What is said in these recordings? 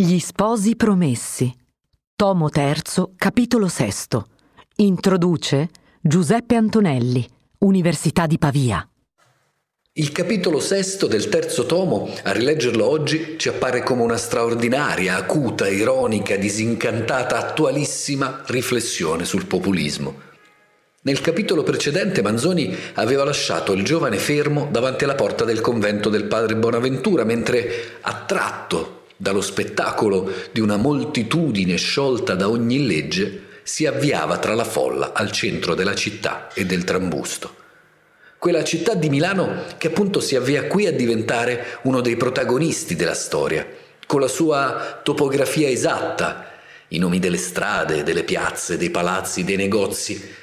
Gli sposi promessi. Tomo III, capitolo VI. Introduce Giuseppe Antonelli, Università di Pavia. Il capitolo sesto del terzo tomo, a rileggerlo oggi, ci appare come una straordinaria, acuta, ironica, disincantata, attualissima riflessione sul populismo. Nel capitolo precedente Manzoni aveva lasciato il giovane fermo davanti alla porta del convento del padre Bonaventura, mentre attratto dallo spettacolo di una moltitudine sciolta da ogni legge, si avviava tra la folla al centro della città e del trambusto. Quella città di Milano che appunto si avvia qui a diventare uno dei protagonisti della storia, con la sua topografia esatta, i nomi delle strade, delle piazze, dei palazzi, dei negozi,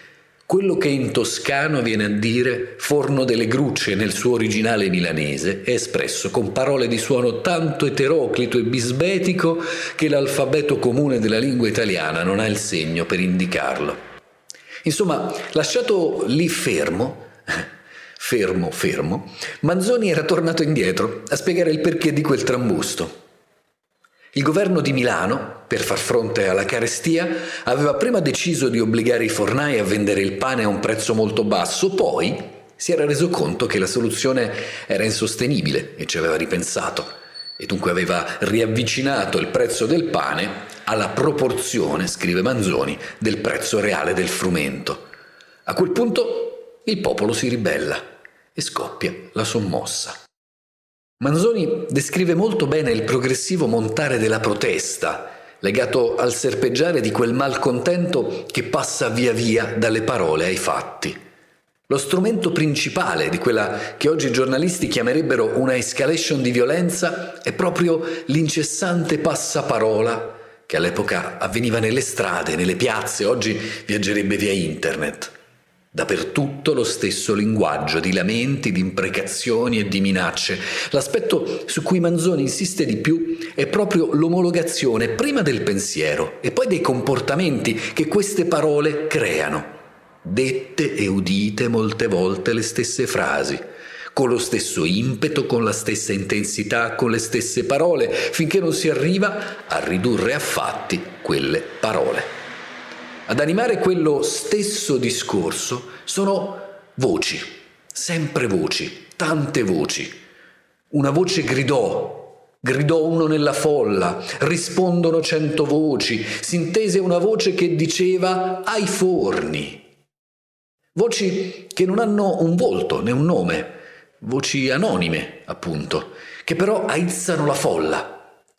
quello che in toscano viene a dire forno delle grucce nel suo originale milanese è espresso con parole di suono tanto eteroclito e bisbetico che l'alfabeto comune della lingua italiana non ha il segno per indicarlo. Insomma, lasciato lì fermo, fermo, fermo, Manzoni era tornato indietro a spiegare il perché di quel trambusto. Il governo di Milano, per far fronte alla carestia, aveva prima deciso di obbligare i fornai a vendere il pane a un prezzo molto basso, poi si era reso conto che la soluzione era insostenibile e ci aveva ripensato e dunque aveva riavvicinato il prezzo del pane alla proporzione, scrive Manzoni, del prezzo reale del frumento. A quel punto il popolo si ribella e scoppia la sommossa. Manzoni descrive molto bene il progressivo montare della protesta, legato al serpeggiare di quel malcontento che passa via via dalle parole ai fatti. Lo strumento principale di quella che oggi i giornalisti chiamerebbero una escalation di violenza è proprio l'incessante passaparola che all'epoca avveniva nelle strade, nelle piazze, oggi viaggerebbe via internet. Dappertutto lo stesso linguaggio di lamenti, di imprecazioni e di minacce. L'aspetto su cui Manzoni insiste di più è proprio l'omologazione prima del pensiero e poi dei comportamenti che queste parole creano. Dette e udite molte volte le stesse frasi, con lo stesso impeto, con la stessa intensità, con le stesse parole, finché non si arriva a ridurre a fatti quelle parole. Ad animare quello stesso discorso sono voci, sempre voci, tante voci. Una voce gridò, gridò uno nella folla, rispondono cento voci, si intese una voce che diceva ai forni. Voci che non hanno un volto né un nome, voci anonime, appunto, che però aizzano la folla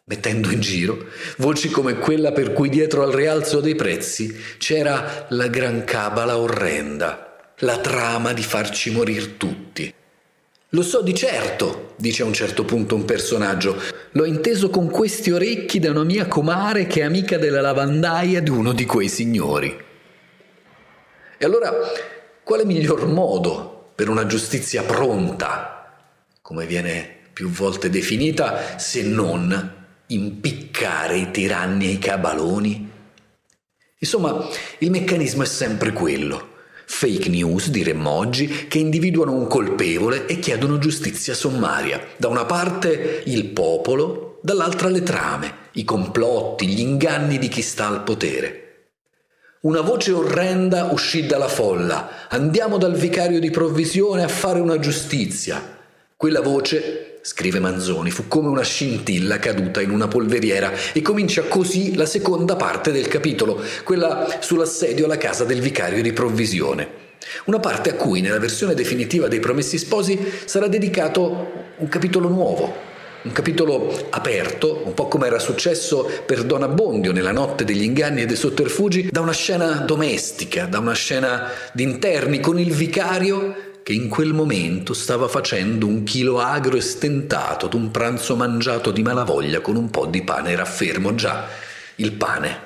mettendo in giro voci come quella per cui dietro al rialzo dei prezzi c'era la gran cabala orrenda, la trama di farci morir tutti. Lo so di certo, dice a un certo punto un personaggio, l'ho inteso con questi orecchi da una mia comare che è amica della lavandaia di uno di quei signori. E allora, quale miglior modo per una giustizia pronta, come viene più volte definita, se non impiccare i tiranni e i cabaloni? Insomma, il meccanismo è sempre quello. Fake news, diremmo oggi, che individuano un colpevole e chiedono giustizia sommaria. Da una parte il popolo, dall'altra le trame, i complotti, gli inganni di chi sta al potere. Una voce orrenda uscì dalla folla. Andiamo dal vicario di provvisione a fare una giustizia. Quella voce, scrive Manzoni, fu come una scintilla caduta in una polveriera e comincia così la seconda parte del capitolo, quella sull'assedio alla casa del vicario di provvisione. Una parte a cui nella versione definitiva dei Promessi Sposi sarà dedicato un capitolo nuovo, un capitolo aperto, un po' come era successo per Don Abbondio nella notte degli inganni e dei sotterfugi, da una scena domestica, da una scena d'interni con il vicario che in quel momento stava facendo un chilo agro e stentato d'un pranzo mangiato di malavoglia con un po' di pane raffermo. Già, il pane.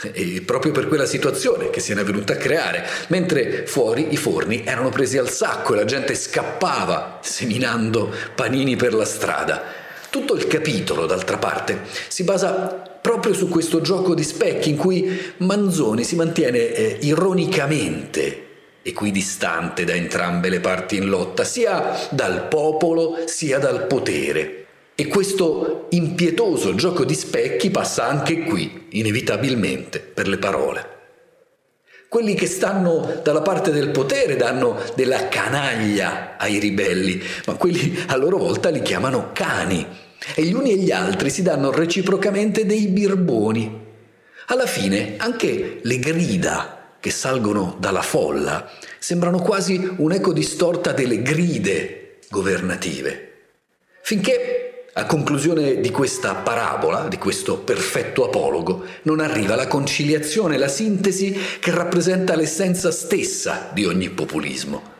E proprio per quella situazione che si era venuta a creare, mentre fuori i forni erano presi al sacco e la gente scappava seminando panini per la strada. Tutto il capitolo, d'altra parte, si basa proprio su questo gioco di specchi in cui Manzoni si mantiene eh, ironicamente equidistante da entrambe le parti in lotta, sia dal popolo sia dal potere. E questo impietoso gioco di specchi passa anche qui, inevitabilmente, per le parole. Quelli che stanno dalla parte del potere danno della canaglia ai ribelli, ma quelli a loro volta li chiamano cani e gli uni e gli altri si danno reciprocamente dei birboni. Alla fine anche le grida che salgono dalla folla sembrano quasi un'eco distorta delle gride governative. Finché a conclusione di questa parabola, di questo perfetto apologo, non arriva la conciliazione, la sintesi che rappresenta l'essenza stessa di ogni populismo.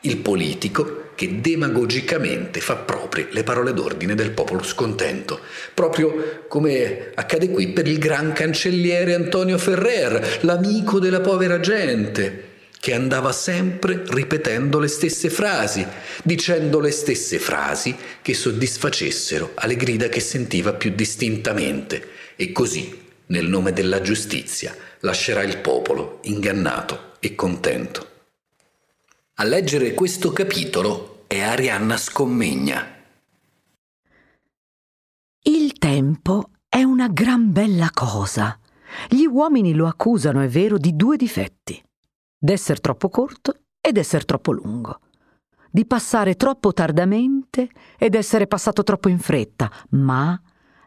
Il politico che demagogicamente fa proprie le parole d'ordine del popolo scontento, proprio come accade qui per il gran cancelliere Antonio Ferrer, l'amico della povera gente, che andava sempre ripetendo le stesse frasi, dicendo le stesse frasi che soddisfacessero alle grida che sentiva più distintamente e così, nel nome della giustizia, lascerà il popolo ingannato e contento. A leggere questo capitolo è Arianna Scommegna. Il tempo è una gran bella cosa. Gli uomini lo accusano, è vero, di due difetti d'essere troppo corto ed essere troppo lungo, di passare troppo tardamente ed essere passato troppo in fretta, ma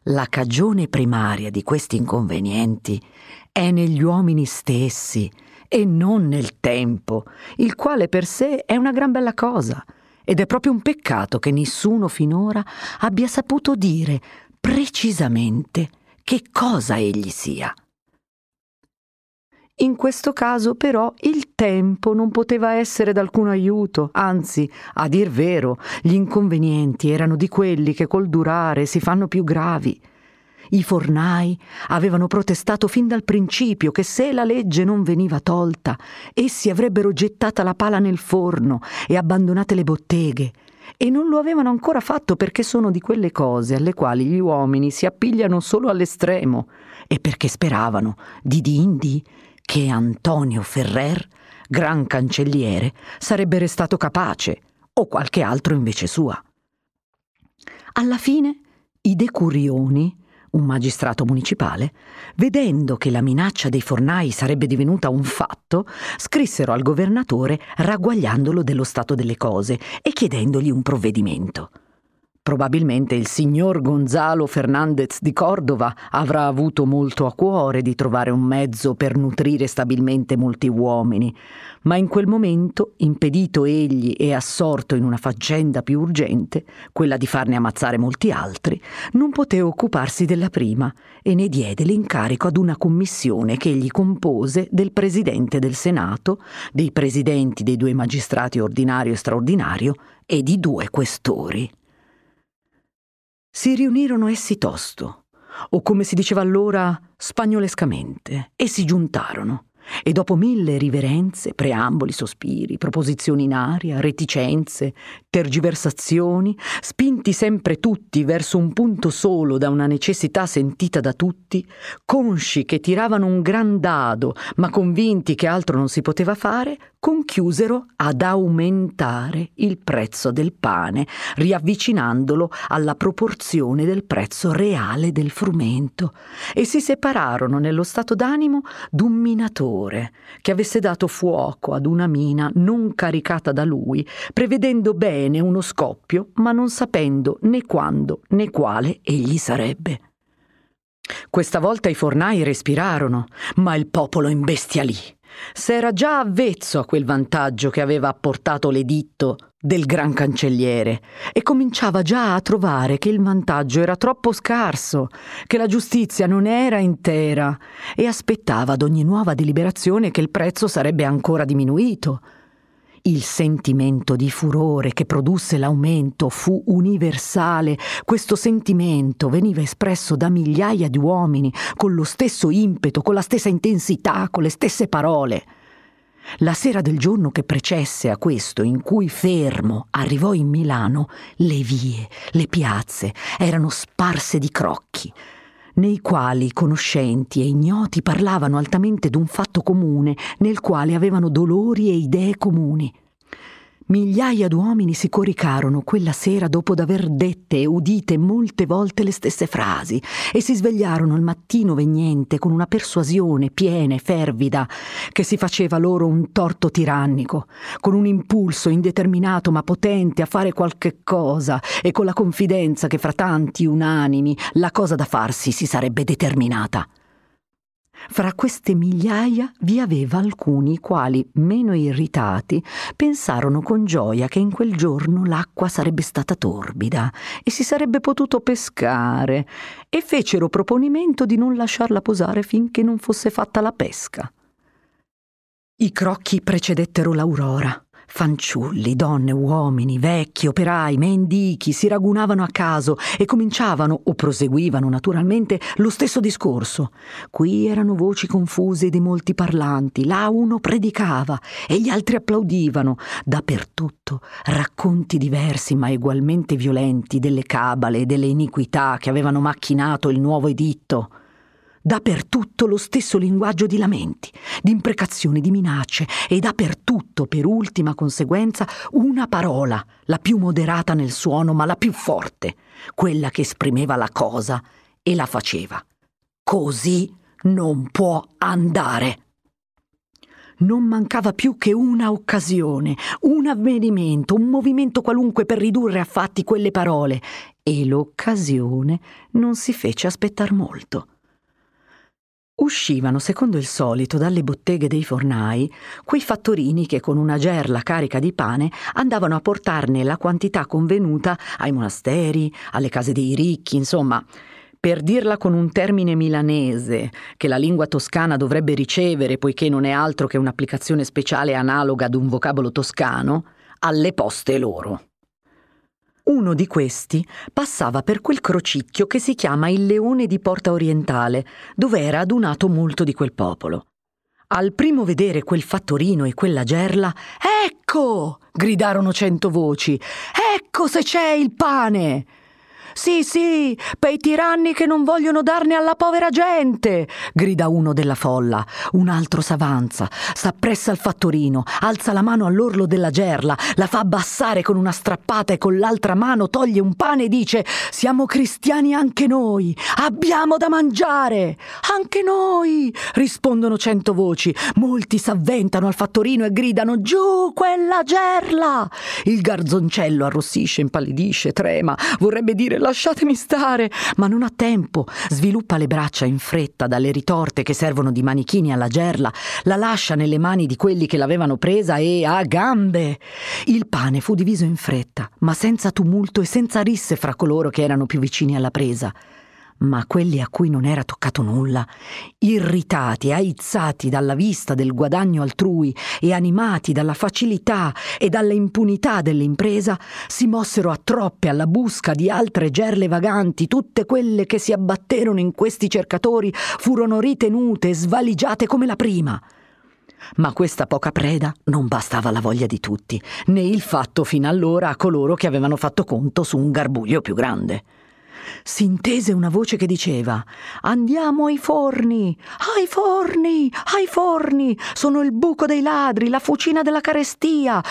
la cagione primaria di questi inconvenienti è negli uomini stessi e non nel tempo, il quale per sé è una gran bella cosa, ed è proprio un peccato che nessuno finora abbia saputo dire precisamente che cosa egli sia. In questo caso però il tempo non poteva essere d'alcun aiuto, anzi, a dir vero, gli inconvenienti erano di quelli che col durare si fanno più gravi. I fornai avevano protestato fin dal principio che se la legge non veniva tolta, essi avrebbero gettata la pala nel forno e abbandonate le botteghe, e non lo avevano ancora fatto perché sono di quelle cose alle quali gli uomini si appigliano solo all'estremo e perché speravano, di dindi, che Antonio Ferrer, gran cancelliere, sarebbe restato capace, o qualche altro invece sua. Alla fine i decurioni, un magistrato municipale, vedendo che la minaccia dei fornai sarebbe divenuta un fatto, scrissero al governatore ragguagliandolo dello stato delle cose e chiedendogli un provvedimento. Probabilmente il signor Gonzalo Fernandez di Cordova avrà avuto molto a cuore di trovare un mezzo per nutrire stabilmente molti uomini, ma in quel momento, impedito egli e assorto in una faccenda più urgente, quella di farne ammazzare molti altri, non poté occuparsi della prima e ne diede l'incarico ad una commissione che egli compose del presidente del Senato, dei presidenti dei due magistrati ordinario e straordinario e di due questori. Si riunirono essi tosto, o come si diceva allora spagnolescamente, e si giuntarono. E dopo mille riverenze, preamboli, sospiri, proposizioni in aria, reticenze, tergiversazioni, spinti sempre tutti verso un punto solo da una necessità sentita da tutti, consci che tiravano un gran dado, ma convinti che altro non si poteva fare, conchiusero ad aumentare il prezzo del pane, riavvicinandolo alla proporzione del prezzo reale del frumento, e si separarono nello stato d'animo d'un minatore che avesse dato fuoco ad una mina non caricata da lui, prevedendo bene uno scoppio, ma non sapendo né quando né quale egli sarebbe. Questa volta i fornai respirarono, ma il popolo imbestialì s'era già avvezzo a quel vantaggio che aveva apportato l'editto del gran cancelliere e cominciava già a trovare che il vantaggio era troppo scarso, che la giustizia non era intera e aspettava ad ogni nuova deliberazione che il prezzo sarebbe ancora diminuito. Il sentimento di furore che produsse l'aumento fu universale. Questo sentimento veniva espresso da migliaia di uomini con lo stesso impeto, con la stessa intensità, con le stesse parole. La sera del giorno che precesse a questo, in cui fermo arrivò in Milano, le vie, le piazze erano sparse di crocchi, nei quali conoscenti e ignoti parlavano altamente d'un fatto comune nel quale avevano dolori e idee comuni. Migliaia d'uomini si coricarono quella sera dopo d'aver dette e udite molte volte le stesse frasi e si svegliarono il mattino vegnente con una persuasione piena e fervida che si faceva loro un torto tirannico, con un impulso indeterminato ma potente a fare qualche cosa e con la confidenza che fra tanti unanimi la cosa da farsi si sarebbe determinata. Fra queste migliaia vi aveva alcuni quali, meno irritati, pensarono con gioia che in quel giorno l'acqua sarebbe stata torbida e si sarebbe potuto pescare, e fecero proponimento di non lasciarla posare finché non fosse fatta la pesca. I crocchi precedettero l'aurora. Fanciulli, donne, uomini, vecchi, operai, mendichi si ragunavano a caso e cominciavano, o proseguivano naturalmente, lo stesso discorso. Qui erano voci confuse di molti parlanti, là uno predicava e gli altri applaudivano. Dappertutto racconti diversi ma egualmente violenti delle cabale e delle iniquità che avevano macchinato il nuovo editto dappertutto lo stesso linguaggio di lamenti, di imprecazioni, di minacce e dappertutto, per ultima conseguenza, una parola, la più moderata nel suono ma la più forte, quella che esprimeva la cosa e la faceva. Così non può andare. Non mancava più che una occasione, un avvenimento, un movimento qualunque per ridurre a fatti quelle parole, e l'occasione non si fece aspettar molto. Uscivano, secondo il solito, dalle botteghe dei fornai quei fattorini che con una gerla carica di pane andavano a portarne la quantità convenuta ai monasteri, alle case dei ricchi, insomma, per dirla con un termine milanese che la lingua toscana dovrebbe ricevere poiché non è altro che un'applicazione speciale analoga ad un vocabolo toscano, alle poste loro. Uno di questi passava per quel crocicchio che si chiama il Leone di Porta Orientale, dove era adunato molto di quel popolo. Al primo vedere quel fattorino e quella gerla, ecco! gridarono cento voci. Ecco se c'è il pane! Sì, sì, pei tiranni che non vogliono darne alla povera gente, grida uno della folla. Un altro s'avanza, s'appressa al fattorino, alza la mano all'orlo della gerla, la fa abbassare con una strappata e con l'altra mano toglie un pane e dice: Siamo cristiani anche noi, abbiamo da mangiare. Anche noi, rispondono cento voci. Molti s'avventano al fattorino e gridano: Giù quella gerla! Il garzoncello arrossisce, impallidisce, trema, vorrebbe dire lasciatemi stare, ma non ha tempo. Sviluppa le braccia in fretta dalle ritorte che servono di manichini alla gerla, la lascia nelle mani di quelli che l'avevano presa e a gambe. Il pane fu diviso in fretta, ma senza tumulto e senza risse fra coloro che erano più vicini alla presa ma quelli a cui non era toccato nulla, irritati aizzati dalla vista del guadagno altrui e animati dalla facilità e dalla impunità dell'impresa, si mossero a troppe alla busca di altre gerle vaganti, tutte quelle che si abbatterono in questi cercatori furono ritenute e svaligiate come la prima. Ma questa poca preda non bastava alla voglia di tutti, né il fatto fino allora a coloro che avevano fatto conto su un garbuglio più grande si intese una voce che diceva Andiamo ai forni, ai forni, ai forni, sono il buco dei ladri, la fucina della carestia,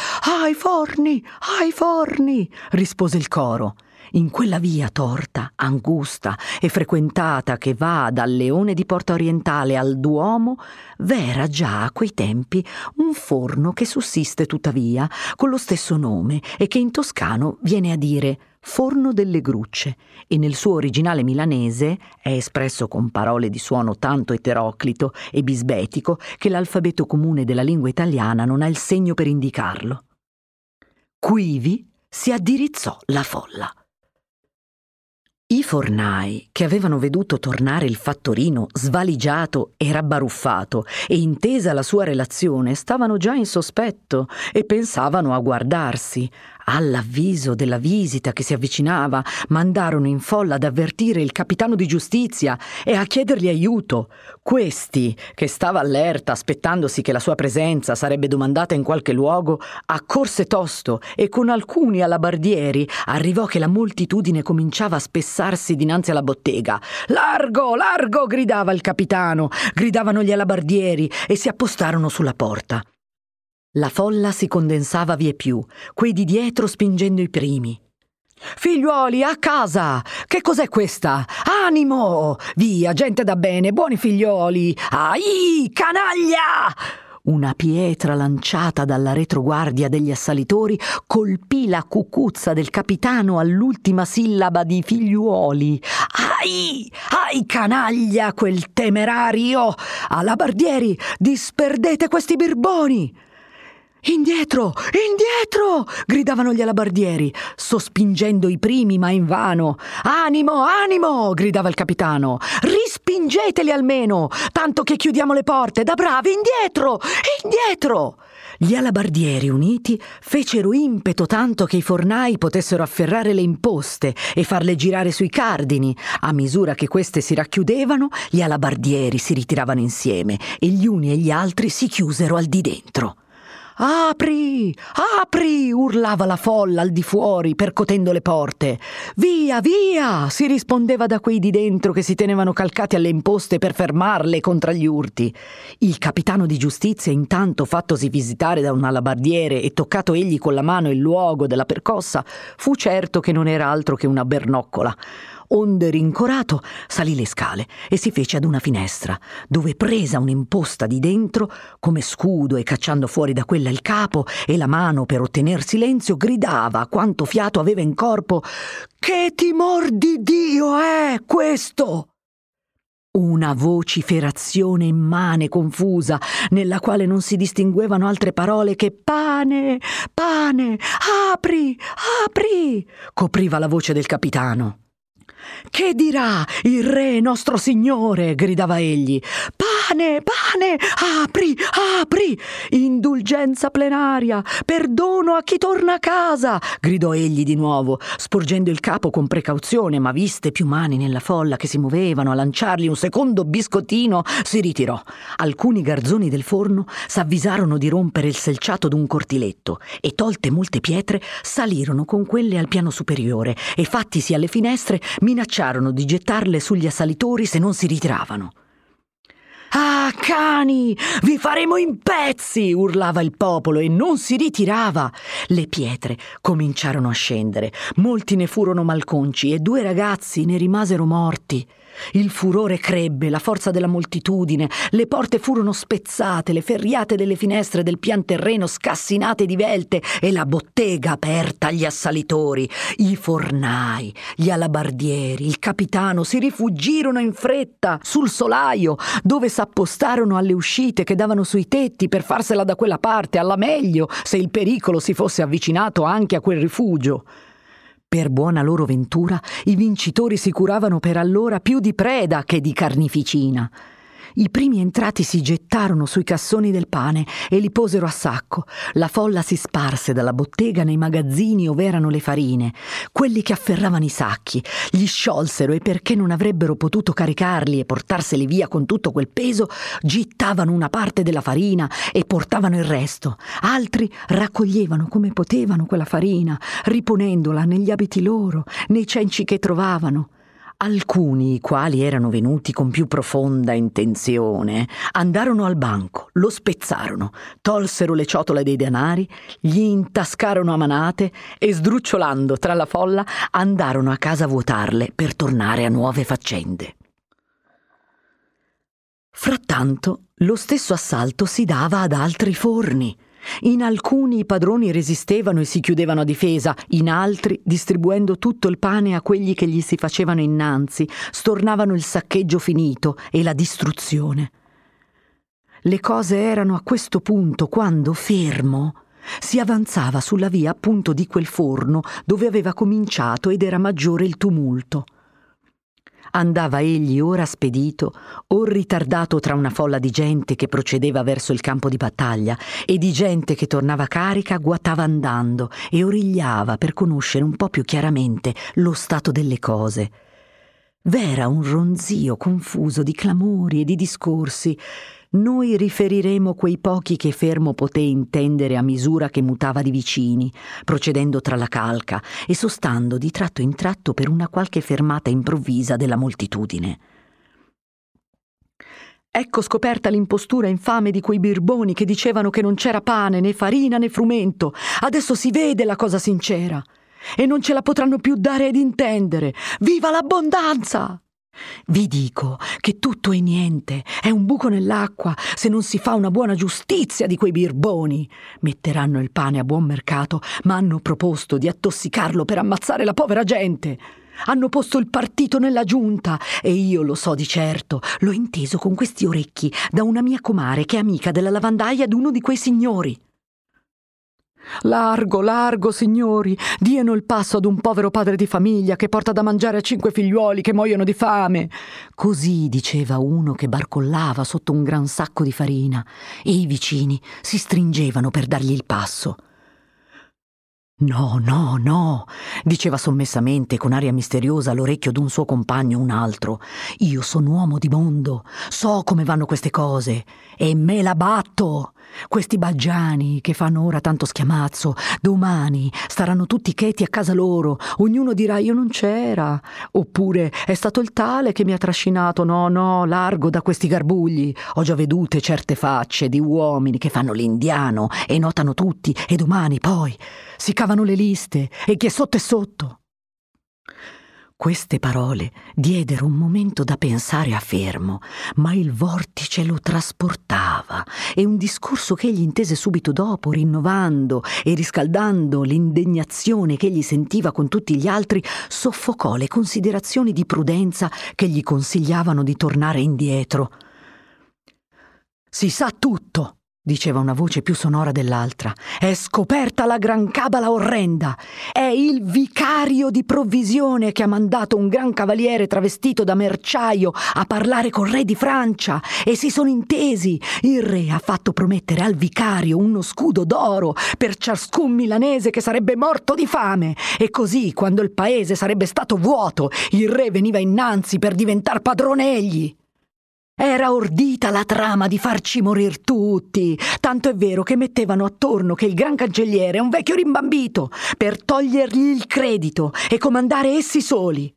ai forni, ai forni, rispose il coro. In quella via torta, angusta e frequentata che va dal leone di Porta Orientale al Duomo, v'era già a quei tempi un forno che sussiste tuttavia con lo stesso nome e che in toscano viene a dire forno delle grucce e nel suo originale milanese è espresso con parole di suono tanto eteroclito e bisbetico che l'alfabeto comune della lingua italiana non ha il segno per indicarlo. Quivi si addirizzò la folla. I fornai, che avevano veduto tornare il fattorino svaligiato e rabbaruffato e intesa la sua relazione, stavano già in sospetto e pensavano a guardarsi, All'avviso della visita che si avvicinava, mandarono in folla ad avvertire il capitano di giustizia e a chiedergli aiuto. Questi, che stava allerta aspettandosi che la sua presenza sarebbe domandata in qualche luogo, accorse tosto e con alcuni alabardieri arrivò che la moltitudine cominciava a spessarsi dinanzi alla bottega. Largo, largo! gridava il capitano, gridavano gli alabardieri e si appostarono sulla porta. La folla si condensava vie più, quei di dietro spingendo i primi. Figliuoli, a casa! Che cos'è questa? Animo! Via, gente da bene, buoni figlioli! Ai, canaglia! Una pietra lanciata dalla retroguardia degli assalitori colpì la cucuzza del capitano all'ultima sillaba di figliuoli. Ai! Ai, canaglia, quel temerario! Alabardieri, disperdete questi birboni! Indietro! Indietro! gridavano gli alabardieri, sospingendo i primi, ma invano. Animo, animo! gridava il capitano. Rispingeteli almeno, tanto che chiudiamo le porte. Da bravi, indietro! Indietro! Gli alabardieri uniti fecero impeto tanto che i fornai potessero afferrare le imposte e farle girare sui cardini. A misura che queste si racchiudevano, gli alabardieri si ritiravano insieme e gli uni e gli altri si chiusero al di dentro. Apri, apri! urlava la folla al di fuori, percotendo le porte. Via, via! si rispondeva da quei di dentro che si tenevano calcati alle imposte per fermarle contra gli urti. Il capitano di giustizia, intanto fattosi visitare da un alabardiere e toccato egli con la mano il luogo della percossa, fu certo che non era altro che una bernoccola onde rincorato salì le scale e si fece ad una finestra, dove presa un'imposta di dentro, come scudo e cacciando fuori da quella il capo e la mano per ottener silenzio, gridava quanto fiato aveva in corpo Che timor di Dio è questo? Una vociferazione immane, confusa, nella quale non si distinguevano altre parole che pane, pane, apri, apri, copriva la voce del capitano. Che dirà il re nostro signore? gridava egli. Pane, pane, apri, apri! Indulgenza plenaria, perdono a chi torna a casa! gridò egli di nuovo, sporgendo il capo con precauzione, ma viste più mani nella folla che si muovevano a lanciargli un secondo biscottino, si ritirò. Alcuni garzoni del forno s'avvisarono di rompere il selciato d'un cortiletto e, tolte molte pietre, salirono con quelle al piano superiore e, fattisi alle finestre, minacciarono di gettarle sugli assalitori se non si ritiravano. Ah, cani! Vi faremo in pezzi! urlava il popolo e non si ritirava. Le pietre cominciarono a scendere, molti ne furono malconci e due ragazzi ne rimasero morti. Il furore crebbe, la forza della moltitudine, le porte furono spezzate, le ferriate delle finestre del pian terreno scassinate di velte e la bottega aperta agli assalitori. I fornai, gli alabardieri, il capitano si rifugirono in fretta sul solaio, dove s'appostarono alle uscite che davano sui tetti per farsela da quella parte, alla meglio, se il pericolo si fosse avvicinato anche a quel rifugio. Per buona loro ventura, i vincitori si curavano per allora più di preda che di carneficina. I primi entrati si gettarono sui cassoni del pane e li posero a sacco. La folla si sparse dalla bottega nei magazzini ove erano le farine. Quelli che afferravano i sacchi li sciolsero e perché non avrebbero potuto caricarli e portarseli via con tutto quel peso, gittavano una parte della farina e portavano il resto. Altri raccoglievano come potevano quella farina, riponendola negli abiti loro, nei cenci che trovavano. Alcuni, i quali erano venuti con più profonda intenzione, andarono al banco, lo spezzarono, tolsero le ciotole dei denari, gli intascarono a manate e sdrucciolando tra la folla andarono a casa a vuotarle per tornare a nuove faccende. Frattanto lo stesso assalto si dava ad altri forni. In alcuni i padroni resistevano e si chiudevano a difesa, in altri, distribuendo tutto il pane a quelli che gli si facevano innanzi, stornavano il saccheggio finito e la distruzione. Le cose erano a questo punto quando, fermo, si avanzava sulla via appunto di quel forno dove aveva cominciato ed era maggiore il tumulto. Andava egli ora spedito, o ritardato tra una folla di gente che procedeva verso il campo di battaglia e di gente che tornava carica, guatava andando e origliava per conoscere un po' più chiaramente lo stato delle cose. V'era un ronzio confuso di clamori e di discorsi noi riferiremo quei pochi che Fermo poté intendere a misura che mutava di vicini, procedendo tra la calca e sostando di tratto in tratto per una qualche fermata improvvisa della moltitudine. Ecco scoperta l'impostura infame di quei birboni che dicevano che non c'era pane, né farina, né frumento. Adesso si vede la cosa sincera. E non ce la potranno più dare ed intendere. Viva l'abbondanza! Vi dico che tutto è niente, è un buco nell'acqua se non si fa una buona giustizia di quei birboni. Metteranno il pane a buon mercato, ma hanno proposto di attossicarlo per ammazzare la povera gente. Hanno posto il partito nella giunta e io lo so di certo, l'ho inteso con questi orecchi da una mia comare che è amica della lavandaia di uno di quei signori. Largo, largo, signori, diano il passo ad un povero padre di famiglia che porta da mangiare a cinque figliuoli che muoiono di fame. Così diceva uno che barcollava sotto un gran sacco di farina, e i vicini si stringevano per dargli il passo. No, no, no, diceva sommessamente con aria misteriosa all'orecchio d'un suo compagno un altro. Io sono uomo di mondo, so come vanno queste cose e me la batto. Questi baggiani che fanno ora tanto schiamazzo, domani staranno tutti cheti a casa loro, ognuno dirà io non c'era, oppure è stato il tale che mi ha trascinato, no, no, largo da questi garbugli. Ho già vedute certe facce di uomini che fanno l'indiano e notano tutti, e domani poi si cavano le liste e chi è sotto è sotto. Queste parole diedero un momento da pensare a Fermo, ma il vortice lo trasportava e un discorso che egli intese subito dopo, rinnovando e riscaldando l'indegnazione che egli sentiva con tutti gli altri, soffocò le considerazioni di prudenza che gli consigliavano di tornare indietro. Si sa tutto, diceva una voce più sonora dell'altra. È scoperta la gran cabala orrenda. È il vicario di provvisione che ha mandato un gran cavaliere travestito da merciaio a parlare col re di Francia e si sono intesi. Il re ha fatto promettere al vicario uno scudo d'oro per ciascun milanese che sarebbe morto di fame e così quando il paese sarebbe stato vuoto il re veniva innanzi per diventar padrone egli. Era ordita la trama di farci morir tutti, tanto è vero che mettevano attorno che il gran cancelliere è un vecchio rimbambito per togliergli il credito e comandare essi soli.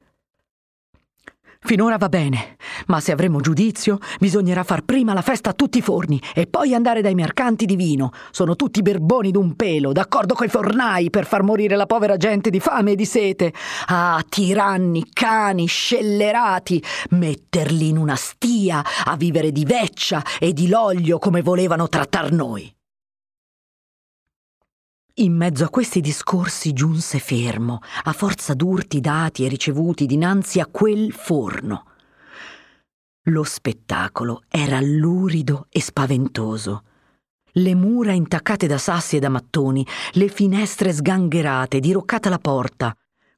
Finora va bene, ma se avremo giudizio bisognerà far prima la festa a tutti i forni e poi andare dai mercanti di vino. Sono tutti berboni d'un pelo, d'accordo coi fornai per far morire la povera gente di fame e di sete. Ah, tiranni, cani, scellerati, metterli in una stia a vivere di veccia e di l'olio come volevano trattar noi. In mezzo a questi discorsi giunse fermo, a forza d'urti dati e ricevuti dinanzi a quel forno. Lo spettacolo era lurido e spaventoso. Le mura intaccate da sassi e da mattoni, le finestre sgangherate, diroccata la porta,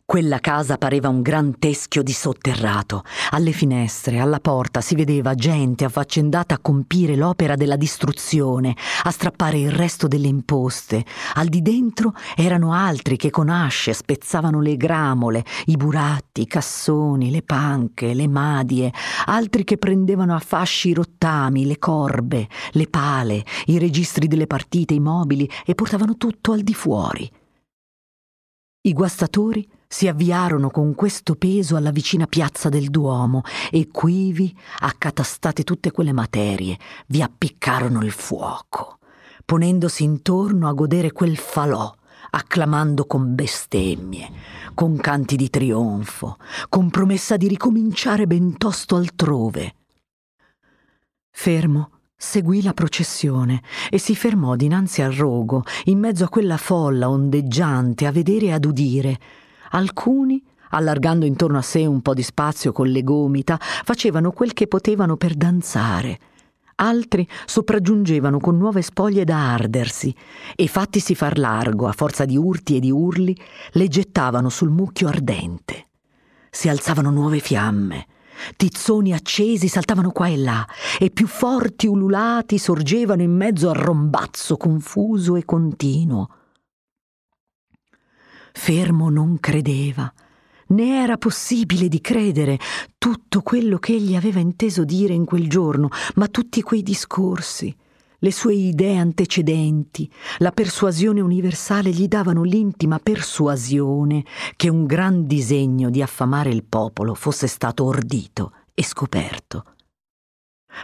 quella casa pareva un gran teschio di sotterrato. Alle finestre, alla porta si vedeva gente affaccendata a compire l'opera della distruzione, a strappare il resto delle imposte. Al di dentro erano altri che con asce spezzavano le gramole, i buratti, i cassoni, le panche, le madie, altri che prendevano a fasci i rottami, le corbe, le pale, i registri delle partite, i mobili e portavano tutto al di fuori. I guastatori si avviarono con questo peso alla vicina piazza del Duomo e quivi, accatastate tutte quelle materie, vi appiccarono il fuoco, ponendosi intorno a godere quel falò, acclamando con bestemmie, con canti di trionfo, con promessa di ricominciare ben tosto altrove. Fermo, seguì la processione e si fermò dinanzi al rogo, in mezzo a quella folla ondeggiante, a vedere e ad udire, Alcuni, allargando intorno a sé un po' di spazio con le gomita, facevano quel che potevano per danzare. Altri sopraggiungevano con nuove spoglie da ardersi e, fattisi far largo a forza di urti e di urli, le gettavano sul mucchio ardente. Si alzavano nuove fiamme. Tizzoni accesi saltavano qua e là e più forti ululati sorgevano in mezzo al rombazzo confuso e continuo. Fermo non credeva, né era possibile di credere tutto quello che egli aveva inteso dire in quel giorno, ma tutti quei discorsi, le sue idee antecedenti, la persuasione universale gli davano l'intima persuasione che un gran disegno di affamare il popolo fosse stato ordito e scoperto.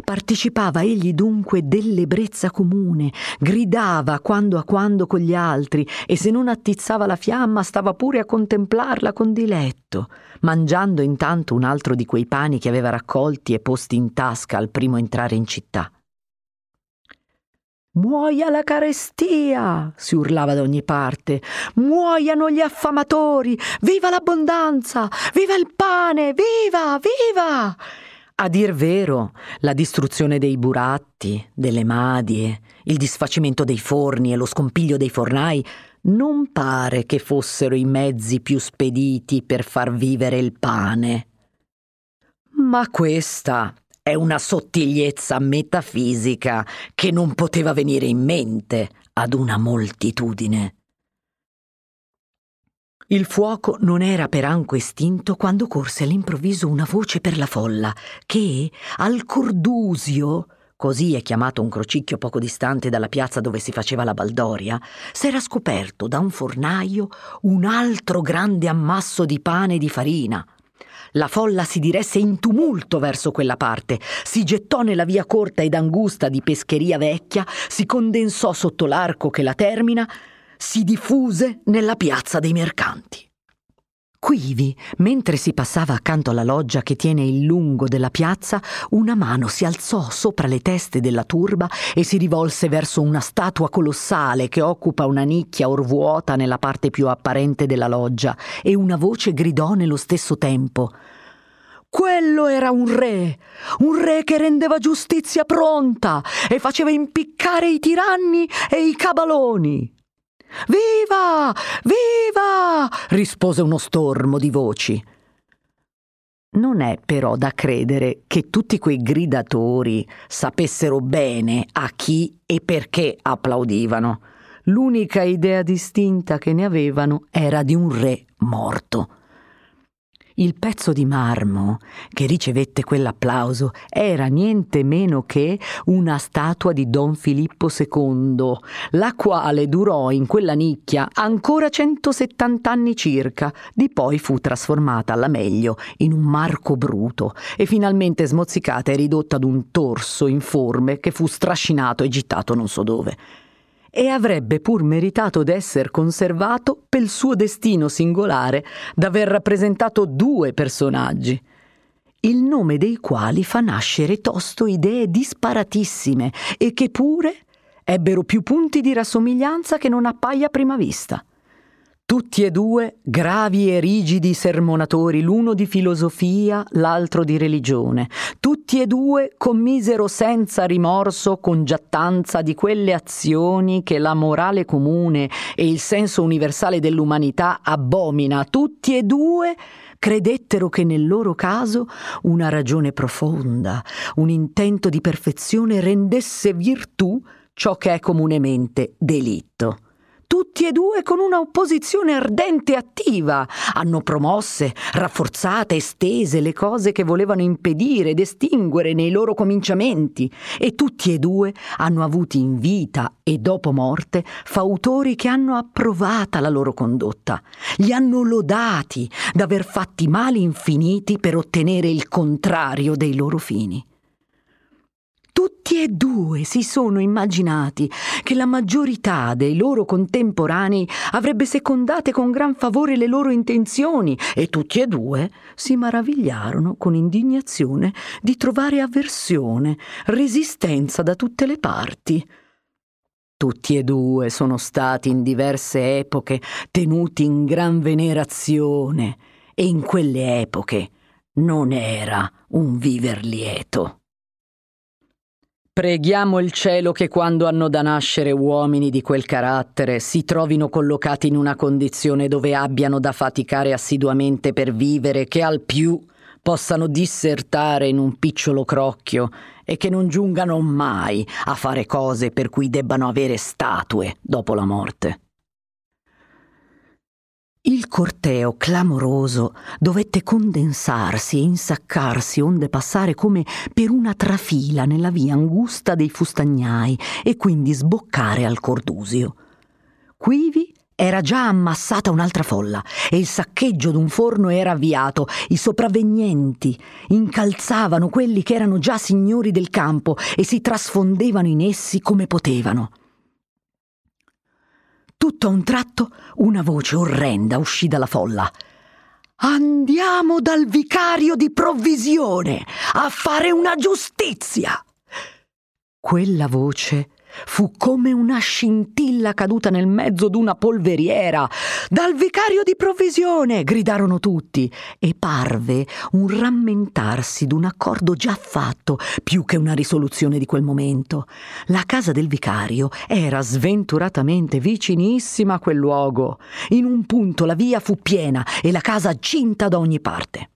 Partecipava egli dunque dell'ebbrezza comune, gridava quando a quando con gli altri e se non attizzava la fiamma stava pure a contemplarla con diletto, mangiando intanto un altro di quei pani che aveva raccolti e posti in tasca al primo entrare in città. Muoia la carestia! si urlava da ogni parte. Muoiano gli affamatori! Viva l'abbondanza! Viva il pane! Viva! Viva! A dir vero, la distruzione dei buratti, delle madie, il disfacimento dei forni e lo scompiglio dei fornai non pare che fossero i mezzi più spediti per far vivere il pane. Ma questa è una sottigliezza metafisica che non poteva venire in mente ad una moltitudine. Il fuoco non era peranco estinto quando corse all'improvviso una voce per la folla che al Cordusio, così è chiamato un crocicchio poco distante dalla piazza dove si faceva la baldoria, s'era scoperto da un fornaio un altro grande ammasso di pane e di farina. La folla si diresse in tumulto verso quella parte, si gettò nella via corta ed angusta di Pescheria Vecchia, si condensò sotto l'arco che la termina, si diffuse nella piazza dei mercanti. Quivi, mentre si passava accanto alla loggia che tiene il lungo della piazza, una mano si alzò sopra le teste della turba e si rivolse verso una statua colossale che occupa una nicchia or vuota nella parte più apparente della loggia, e una voce gridò nello stesso tempo quello era un re, un re che rendeva giustizia pronta e faceva impiccare i tiranni e i cabaloni. Viva! Viva! rispose uno stormo di voci. Non è però da credere che tutti quei gridatori sapessero bene a chi e perché applaudivano. L'unica idea distinta che ne avevano era di un re morto. Il pezzo di marmo che ricevette quell'applauso era niente meno che una statua di Don Filippo II, la quale durò in quella nicchia ancora 170 anni circa, di poi fu trasformata alla meglio in un marco bruto e finalmente smozzicata e ridotta ad un torso informe che fu strascinato e gittato non so dove e avrebbe pur meritato d'esser conservato pel suo destino singolare d'aver rappresentato due personaggi, il nome dei quali fa nascere tosto idee disparatissime e che pure ebbero più punti di rassomiglianza che non appaia a prima vista. Tutti e due gravi e rigidi sermonatori, l'uno di filosofia, l'altro di religione. Tutti e due commisero senza rimorso con giattanza di quelle azioni che la morale comune e il senso universale dell'umanità abomina. Tutti e due credettero che nel loro caso una ragione profonda, un intento di perfezione rendesse virtù ciò che è comunemente delitto tutti e due con una opposizione ardente e attiva. Hanno promosse, rafforzate, estese le cose che volevano impedire ed estinguere nei loro cominciamenti e tutti e due hanno avuti in vita e dopo morte fautori che hanno approvata la loro condotta, li hanno lodati d'aver fatti mali infiniti per ottenere il contrario dei loro fini. Tutti e due si sono immaginati che la maggiorità dei loro contemporanei avrebbe secondate con gran favore le loro intenzioni e tutti e due si maravigliarono con indignazione di trovare avversione, resistenza da tutte le parti. Tutti e due sono stati in diverse epoche tenuti in gran venerazione e in quelle epoche non era un viver lieto. Preghiamo il cielo che quando hanno da nascere uomini di quel carattere si trovino collocati in una condizione dove abbiano da faticare assiduamente per vivere, che al più possano dissertare in un picciolo crocchio e che non giungano mai a fare cose per cui debbano avere statue dopo la morte. Il corteo clamoroso dovette condensarsi e insaccarsi onde passare come per una trafila nella via angusta dei fustagnai e quindi sboccare al Cordusio. Quivi Era già ammassata un'altra folla e il saccheggio d'un forno era avviato. I sopravvenienti incalzavano quelli che erano già signori del campo e si trasfondevano in essi come potevano. Tutto a un tratto una voce orrenda uscì dalla folla. Andiamo dal vicario di provvisione a fare una giustizia. Quella voce Fu come una scintilla caduta nel mezzo d'una polveriera. Dal vicario di provvisione! gridarono tutti, e parve un rammentarsi d'un accordo già fatto, più che una risoluzione di quel momento. La casa del vicario era sventuratamente vicinissima a quel luogo. In un punto la via fu piena e la casa cinta da ogni parte.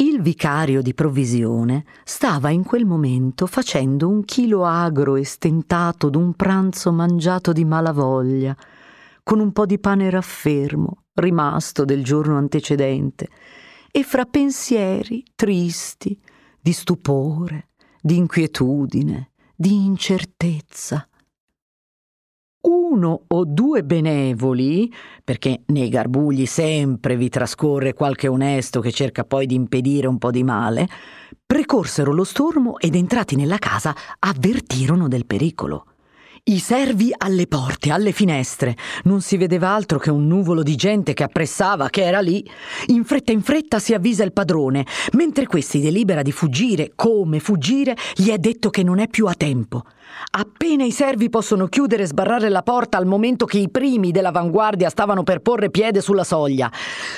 Il vicario di provvisione stava in quel momento facendo un chilo agro e stentato d'un pranzo mangiato di malavoglia, con un po' di pane raffermo rimasto del giorno antecedente, e fra pensieri tristi, di stupore, di inquietudine, di incertezza, uno o due benevoli, perché nei garbugli sempre vi trascorre qualche onesto che cerca poi di impedire un po' di male, precorsero lo stormo ed entrati nella casa avvertirono del pericolo. I servi alle porte, alle finestre. Non si vedeva altro che un nuvolo di gente che appressava, che era lì. In fretta in fretta si avvisa il padrone. Mentre questi delibera di fuggire, come fuggire, gli è detto che non è più a tempo. Appena i servi possono chiudere e sbarrare la porta al momento che i primi dell'avanguardia stavano per porre piede sulla soglia.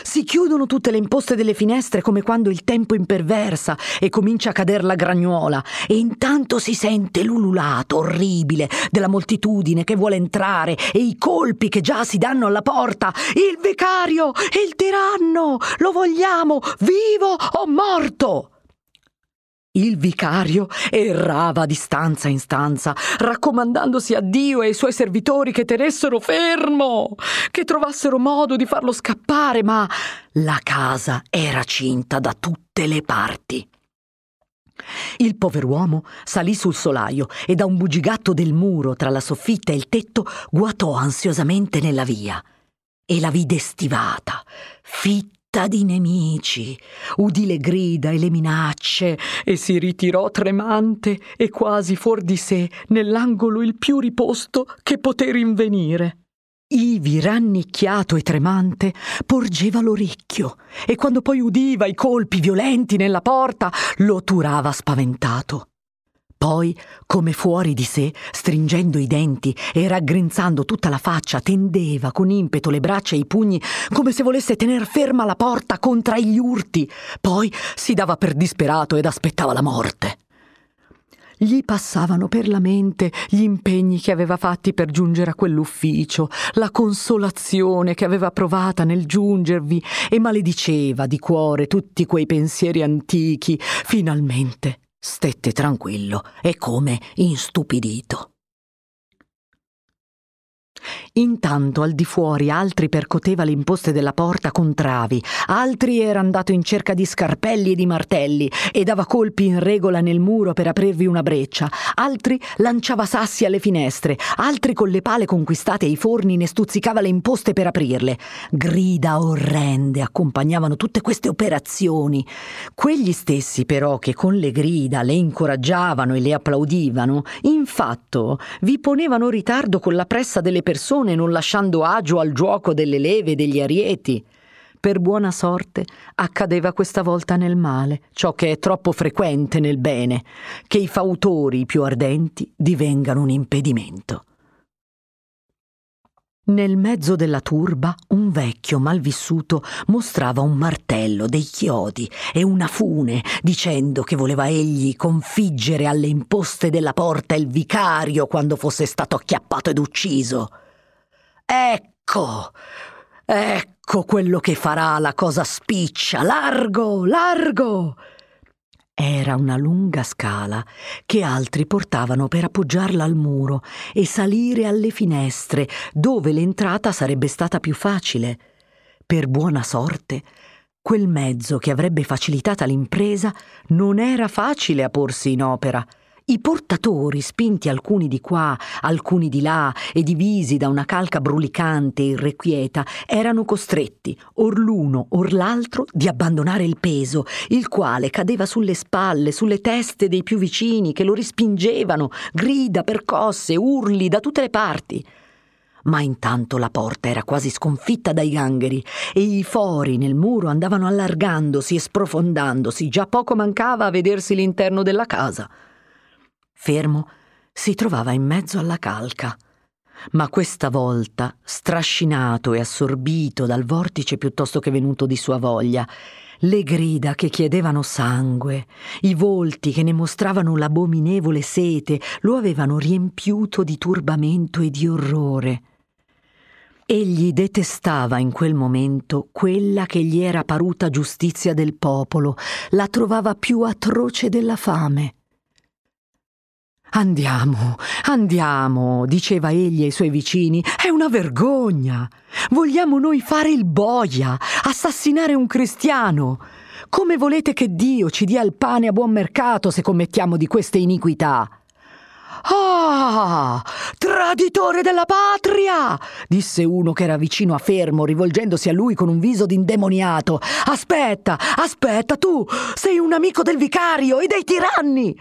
Si chiudono tutte le imposte delle finestre come quando il tempo imperversa e comincia a cader la gragnuola e intanto si sente l'ululato orribile della moltitudine che vuole entrare e i colpi che già si danno alla porta. Il vicario, il tiranno, lo vogliamo, vivo o morto? Il vicario errava di stanza in stanza, raccomandandosi a Dio e ai suoi servitori che tenessero fermo, che trovassero modo di farlo scappare, ma la casa era cinta da tutte le parti. Il pover'uomo salì sul solaio e da un bugigatto del muro tra la soffitta e il tetto guatò ansiosamente nella via e la vide stivata, fitta di nemici, udì le grida e le minacce e si ritirò tremante e quasi fuor di sé nell'angolo il più riposto che poté rinvenire. Ivi, rannicchiato e tremante, porgeva l'orecchio e quando poi udiva i colpi violenti nella porta, lo turava spaventato. Poi, come fuori di sé, stringendo i denti e raggrinzando tutta la faccia, tendeva con impeto le braccia e i pugni come se volesse tener ferma la porta contra gli urti. Poi si dava per disperato ed aspettava la morte. Gli passavano per la mente gli impegni che aveva fatti per giungere a quell'ufficio, la consolazione che aveva provata nel giungervi e malediceva di cuore tutti quei pensieri antichi. Finalmente Stette tranquillo e come instupidito. Intanto al di fuori altri percoteva le imposte della porta con travi, altri era andato in cerca di scarpelli e di martelli e dava colpi in regola nel muro per aprirvi una breccia, altri lanciava sassi alle finestre, altri con le pale conquistate ai forni ne stuzzicava le imposte per aprirle. Grida orrende accompagnavano tutte queste operazioni. Quegli stessi però che con le grida le incoraggiavano e le applaudivano, in fatto vi ponevano ritardo con la pressa delle persone persone non lasciando agio al giuoco delle leve e degli arieti. Per buona sorte accadeva questa volta nel male, ciò che è troppo frequente nel bene, che i fautori più ardenti divengano un impedimento. Nel mezzo della turba un vecchio malvissuto mostrava un martello, dei chiodi e una fune, dicendo che voleva egli configgere alle imposte della porta il vicario quando fosse stato acchiappato ed ucciso. Ecco, ecco quello che farà la cosa spiccia. Largo, largo. Era una lunga scala che altri portavano per appoggiarla al muro e salire alle finestre, dove l'entrata sarebbe stata più facile. Per buona sorte, quel mezzo che avrebbe facilitata l'impresa non era facile a porsi in opera I portatori, spinti alcuni di qua, alcuni di là e divisi da una calca brulicante e irrequieta, erano costretti, or l'uno or l'altro, di abbandonare il peso, il quale cadeva sulle spalle, sulle teste dei più vicini, che lo rispingevano, grida, percosse, urli da tutte le parti. Ma intanto la porta era quasi sconfitta dai gangheri e i fori nel muro andavano allargandosi e sprofondandosi, già poco mancava a vedersi l'interno della casa. Fermo si trovava in mezzo alla calca, ma questa volta strascinato e assorbito dal vortice piuttosto che venuto di sua voglia, le grida che chiedevano sangue, i volti che ne mostravano l'abominevole sete, lo avevano riempiuto di turbamento e di orrore. Egli detestava in quel momento quella che gli era paruta giustizia del popolo, la trovava più atroce della fame. Andiamo, andiamo, diceva egli ai suoi vicini, è una vergogna. Vogliamo noi fare il boia, assassinare un cristiano. Come volete che Dio ci dia il pane a buon mercato se commettiamo di queste iniquità? Ah, traditore della patria! disse uno che era vicino a Fermo, rivolgendosi a lui con un viso d'indemoniato. Aspetta, aspetta, tu sei un amico del vicario e dei tiranni!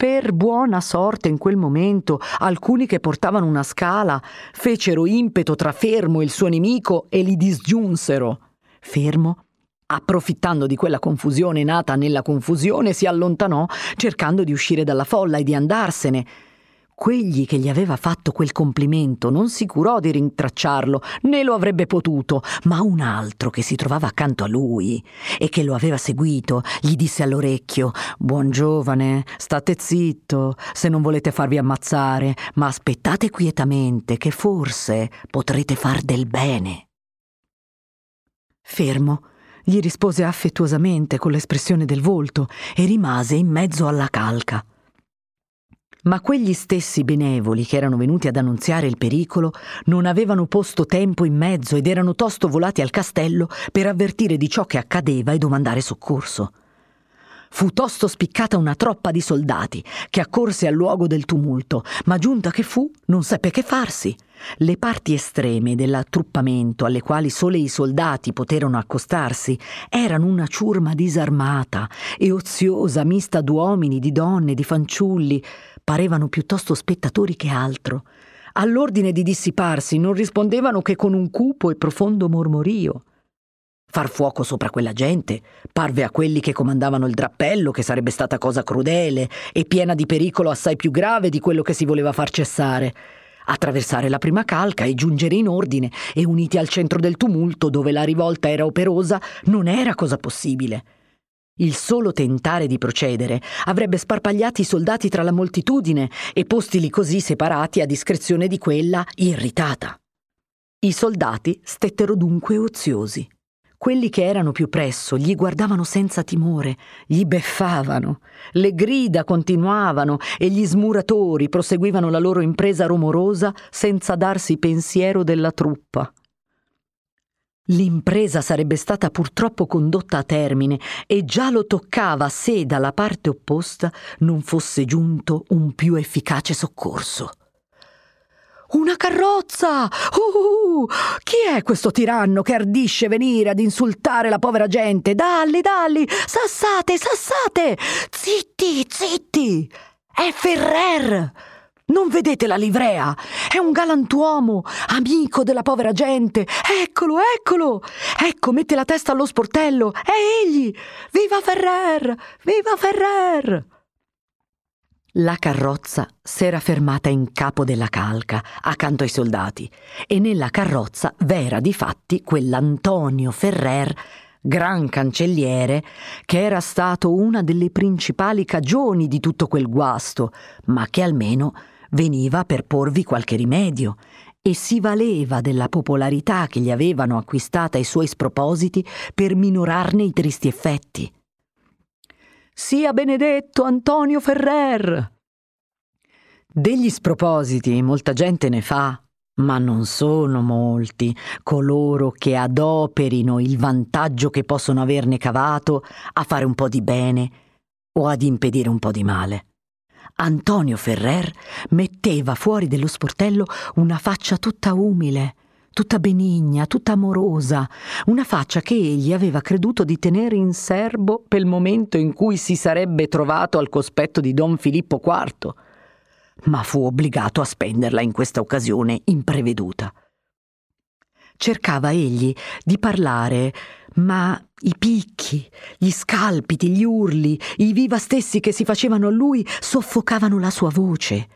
Per buona sorte in quel momento alcuni che portavano una scala fecero impeto tra Fermo e il suo nemico e li disgiunsero. Fermo, approfittando di quella confusione nata nella confusione, si allontanò cercando di uscire dalla folla e di andarsene, Quegli che gli aveva fatto quel complimento non si curò di rintracciarlo, né lo avrebbe potuto, ma un altro che si trovava accanto a lui e che lo aveva seguito gli disse all'orecchio Buon giovane, state zitto, se non volete farvi ammazzare, ma aspettate quietamente che forse potrete far del bene. Fermo, gli rispose affettuosamente con l'espressione del volto e rimase in mezzo alla calca. Ma quegli stessi benevoli che erano venuti ad annunziare il pericolo non avevano posto tempo in mezzo ed erano tosto volati al castello per avvertire di ciò che accadeva e domandare soccorso. Fu tosto spiccata una troppa di soldati che accorse al luogo del tumulto, ma giunta che fu non seppe che farsi. Le parti estreme dell'attruppamento alle quali solo i soldati poterono accostarsi erano una ciurma disarmata e oziosa mista d'uomini, di donne, di fanciulli, parevano piuttosto spettatori che altro. All'ordine di dissiparsi non rispondevano che con un cupo e profondo mormorio. Far fuoco sopra quella gente parve a quelli che comandavano il drappello che sarebbe stata cosa crudele e piena di pericolo assai più grave di quello che si voleva far cessare. Attraversare la prima calca e giungere in ordine e uniti al centro del tumulto dove la rivolta era operosa non era cosa possibile. Il solo tentare di procedere avrebbe sparpagliati i soldati tra la moltitudine e postili così separati a discrezione di quella irritata. I soldati stettero dunque oziosi. Quelli che erano più presso gli guardavano senza timore, gli beffavano, le grida continuavano e gli smuratori proseguivano la loro impresa rumorosa senza darsi pensiero della truppa. L'impresa sarebbe stata purtroppo condotta a termine e già lo toccava se dalla parte opposta non fosse giunto un più efficace soccorso. Una carrozza! Uh, chi è questo tiranno che ardisce venire ad insultare la povera gente? Dalli, dalli! Sassate, sassate! Zitti, zitti! È Ferrer! Non vedete la livrea? È un galantuomo, amico della povera gente. Eccolo, eccolo! Ecco, mette la testa allo sportello. È egli! Viva Ferrer! Viva Ferrer! La carrozza s'era fermata in capo della calca, accanto ai soldati, e nella carrozza v'era difatti quell'Antonio Ferrer gran cancelliere, che era stato una delle principali cagioni di tutto quel guasto, ma che almeno veniva per porvi qualche rimedio e si valeva della popolarità che gli avevano acquistata i suoi spropositi per minorarne i tristi effetti. Sia benedetto Antonio Ferrer! Degli spropositi molta gente ne fa, ma non sono molti coloro che adoperino il vantaggio che possono averne cavato a fare un po' di bene o ad impedire un po' di male. Antonio Ferrer metteva fuori dello sportello una faccia tutta umile, tutta benigna, tutta amorosa, una faccia che egli aveva creduto di tenere in serbo per il momento in cui si sarebbe trovato al cospetto di Don Filippo IV, ma fu obbligato a spenderla in questa occasione impreveduta. Cercava egli di parlare, ma i picchi, gli scalpiti, gli urli, i viva stessi che si facevano a lui soffocavano la sua voce.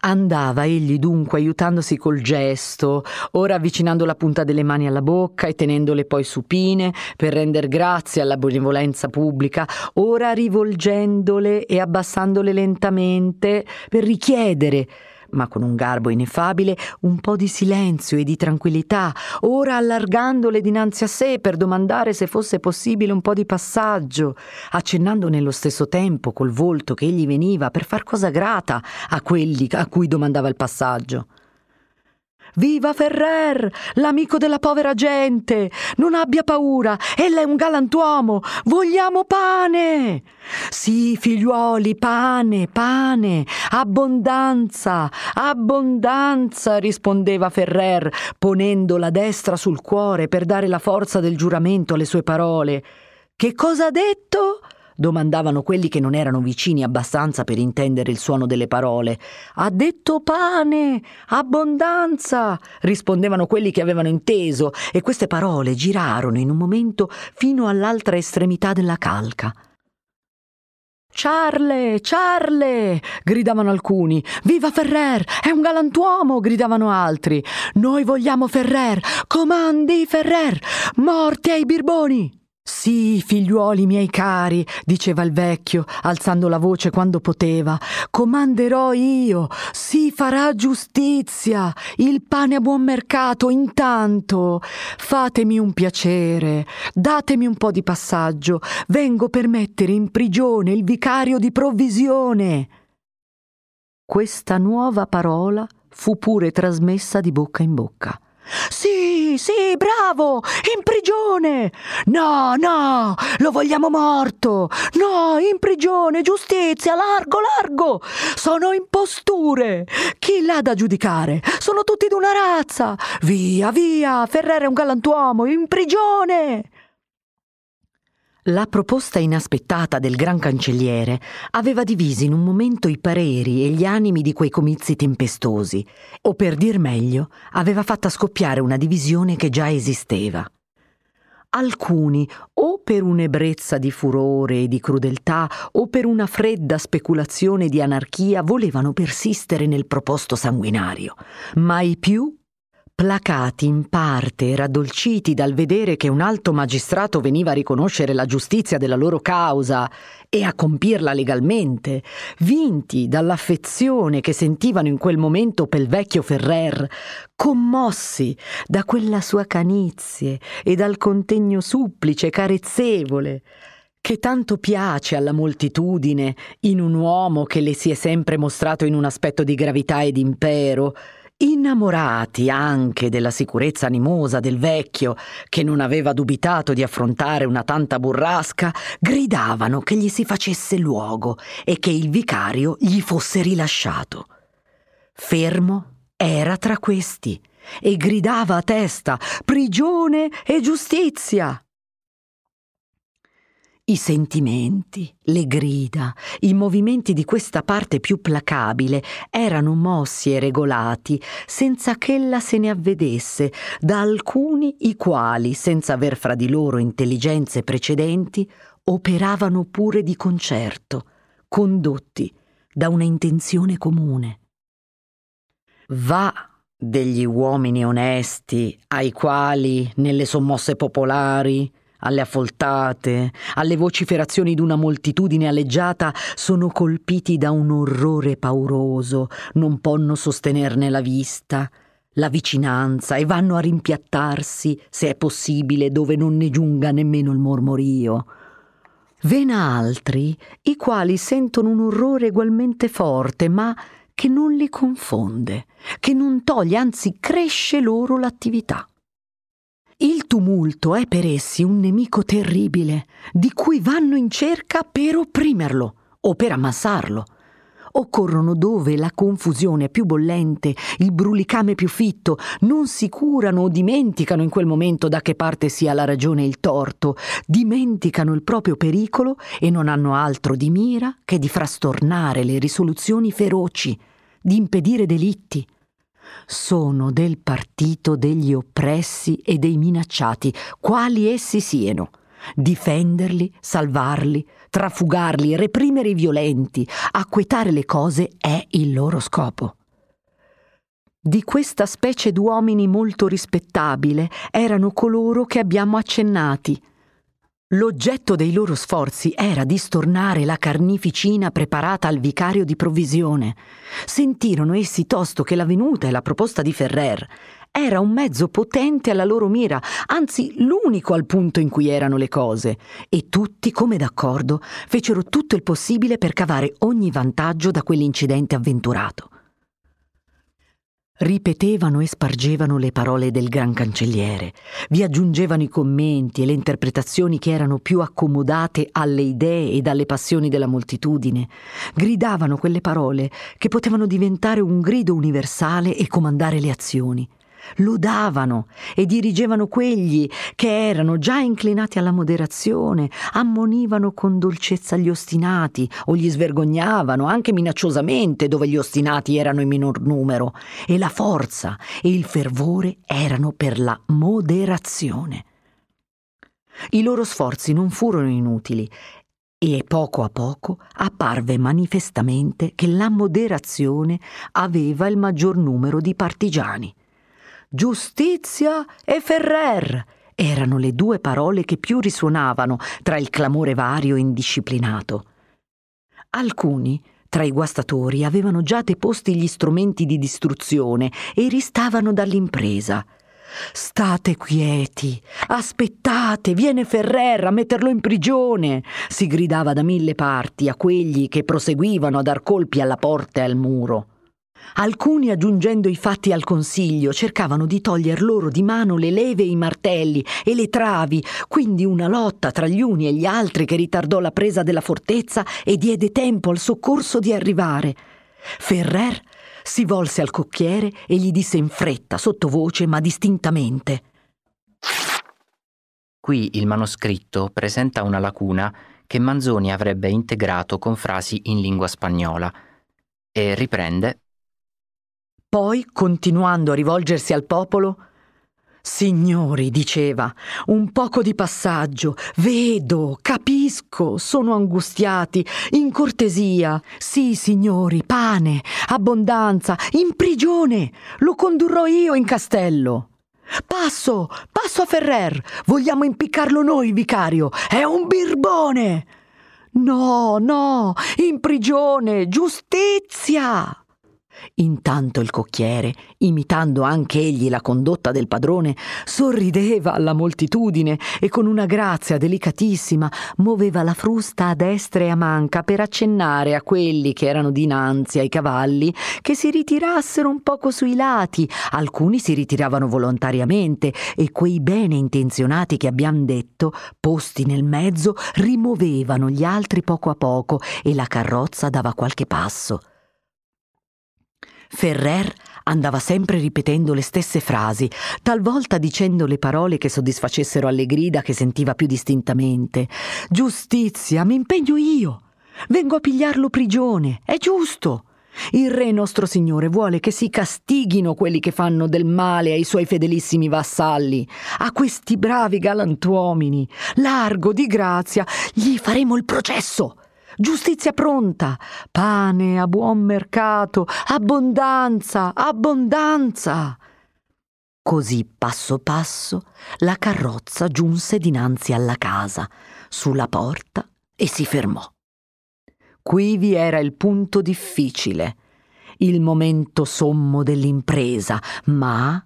Andava egli dunque aiutandosi col gesto, ora avvicinando la punta delle mani alla bocca e tenendole poi supine per render grazie alla benevolenza pubblica, ora rivolgendole e abbassandole lentamente per richiedere ma con un garbo ineffabile, un po' di silenzio e di tranquillità, ora allargandole dinanzi a sé per domandare se fosse possibile un po' di passaggio, accennando nello stesso tempo col volto che egli veniva per far cosa grata a quelli a cui domandava il passaggio. Viva Ferrer, l'amico della povera gente! Non abbia paura, ella è un galantuomo! Vogliamo pane! Sì, figliuoli, pane, pane, abbondanza, abbondanza, rispondeva Ferrer, ponendo la destra sul cuore per dare la forza del giuramento alle sue parole. Che cosa ha detto? Domandavano quelli che non erano vicini abbastanza per intendere il suono delle parole. Ha detto pane, abbondanza, rispondevano quelli che avevano inteso, e queste parole girarono in un momento fino all'altra estremità della calca. Charle, Charle! gridavano alcuni. Viva Ferrer! È un galantuomo! gridavano altri. Noi vogliamo Ferrer! Comandi Ferrer! Morti ai birboni! Sì, figliuoli miei cari, diceva il vecchio, alzando la voce quando poteva, comanderò io, si farà giustizia, il pane a buon mercato, intanto. Fatemi un piacere, datemi un po' di passaggio, vengo per mettere in prigione il vicario di provvisione. Questa nuova parola fu pure trasmessa di bocca in bocca. Sì, sì, bravo, in prigione. No, no, lo vogliamo morto. No, in prigione, giustizia, largo, largo. Sono imposture. Chi l'ha da giudicare? Sono tutti d'una razza. Via, via, Ferrere è un galantuomo, in prigione. La proposta inaspettata del gran cancelliere aveva diviso in un momento i pareri e gli animi di quei comizi tempestosi, o per dir meglio, aveva fatta scoppiare una divisione che già esisteva. Alcuni, o per un'ebbrezza di furore e di crudeltà, o per una fredda speculazione di anarchia, volevano persistere nel proposto sanguinario, ma i più placati in parte e raddolciti dal vedere che un alto magistrato veniva a riconoscere la giustizia della loro causa e a compirla legalmente, vinti dall'affezione che sentivano in quel momento per il vecchio Ferrer, commossi da quella sua canizie e dal contegno supplice carezzevole, che tanto piace alla moltitudine in un uomo che le si è sempre mostrato in un aspetto di gravità e d'impero, Innamorati anche della sicurezza animosa del vecchio, che non aveva dubitato di affrontare una tanta burrasca, gridavano che gli si facesse luogo e che il vicario gli fosse rilasciato. Fermo era tra questi e gridava a testa prigione e giustizia. I sentimenti, le grida, i movimenti di questa parte più placabile erano mossi e regolati senza ch'ella se ne avvedesse da alcuni i quali, senza aver fra di loro intelligenze precedenti, operavano pure di concerto, condotti da una intenzione comune. Va degli uomini onesti ai quali, nelle sommosse popolari, alle affoltate, alle vociferazioni d'una moltitudine alleggiata, sono colpiti da un orrore pauroso, non ponno sostenerne la vista, la vicinanza e vanno a rimpiattarsi, se è possibile, dove non ne giunga nemmeno il mormorio. Vena altri, i quali sentono un orrore egualmente forte, ma che non li confonde, che non toglie, anzi cresce loro l'attività. Il tumulto è per essi un nemico terribile, di cui vanno in cerca per opprimerlo o per ammassarlo. occorrono dove la confusione è più bollente, il brulicame più fitto, non si curano o dimenticano in quel momento da che parte sia la ragione e il torto, dimenticano il proprio pericolo e non hanno altro di mira che di frastornare le risoluzioni feroci, di impedire delitti. Sono del partito degli oppressi e dei minacciati, quali essi siano Difenderli, salvarli, trafugarli, reprimere i violenti, acquetare le cose è il loro scopo. Di questa specie d'uomini molto rispettabile erano coloro che abbiamo accennati. L'oggetto dei loro sforzi era di stornare la carnificina preparata al vicario di provvisione. Sentirono essi tosto che la venuta e la proposta di Ferrer era un mezzo potente alla loro mira, anzi l'unico al punto in cui erano le cose, e tutti, come d'accordo, fecero tutto il possibile per cavare ogni vantaggio da quell'incidente avventurato. Ripetevano e spargevano le parole del gran cancelliere, vi aggiungevano i commenti e le interpretazioni che erano più accomodate alle idee ed alle passioni della moltitudine, gridavano quelle parole che potevano diventare un grido universale e comandare le azioni lodavano e dirigevano quegli che erano già inclinati alla moderazione, ammonivano con dolcezza gli ostinati o gli svergognavano anche minacciosamente dove gli ostinati erano in minor numero e la forza e il fervore erano per la moderazione. I loro sforzi non furono inutili e poco a poco apparve manifestamente che la moderazione aveva il maggior numero di partigiani. Giustizia e Ferrer erano le due parole che più risuonavano tra il clamore vario e indisciplinato. Alcuni tra i guastatori avevano già deposti gli strumenti di distruzione e ristavano dall'impresa. State quieti, aspettate, viene Ferrer a metterlo in prigione, si gridava da mille parti a quelli che proseguivano a dar colpi alla porta e al muro. Alcuni, aggiungendo i fatti al consiglio, cercavano di toglier loro di mano le leve e i martelli e le travi, quindi una lotta tra gli uni e gli altri che ritardò la presa della fortezza e diede tempo al soccorso di arrivare. Ferrer si volse al cocchiere e gli disse in fretta, sottovoce ma distintamente. Qui il manoscritto presenta una lacuna che Manzoni avrebbe integrato con frasi in lingua spagnola e riprende poi, continuando a rivolgersi al popolo, Signori, diceva, un poco di passaggio. Vedo, capisco, sono angustiati. In cortesia. Sì, signori, pane, abbondanza, in prigione. Lo condurrò io in castello. Passo, passo a Ferrer. Vogliamo impiccarlo noi, vicario. È un birbone. No, no, in prigione, giustizia. Intanto il cocchiere, imitando anche egli la condotta del padrone, sorrideva alla moltitudine e con una grazia delicatissima muoveva la frusta a destra e a manca per accennare a quelli che erano dinanzi ai cavalli che si ritirassero un poco sui lati, alcuni si ritiravano volontariamente e quei bene intenzionati che abbiamo detto, posti nel mezzo, rimuovevano gli altri poco a poco e la carrozza dava qualche passo. Ferrer andava sempre ripetendo le stesse frasi, talvolta dicendo le parole che soddisfacessero alle grida che sentiva più distintamente. Giustizia, mi impegno io. Vengo a pigliarlo prigione, è giusto. Il Re nostro Signore vuole che si castighino quelli che fanno del male ai suoi fedelissimi vassalli, a questi bravi galantuomini. Largo di grazia, gli faremo il processo giustizia pronta, pane a buon mercato, abbondanza, abbondanza. Così passo passo la carrozza giunse dinanzi alla casa, sulla porta e si fermò. Qui vi era il punto difficile, il momento sommo dell'impresa, ma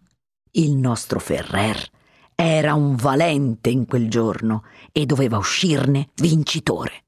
il nostro Ferrer era un valente in quel giorno e doveva uscirne vincitore.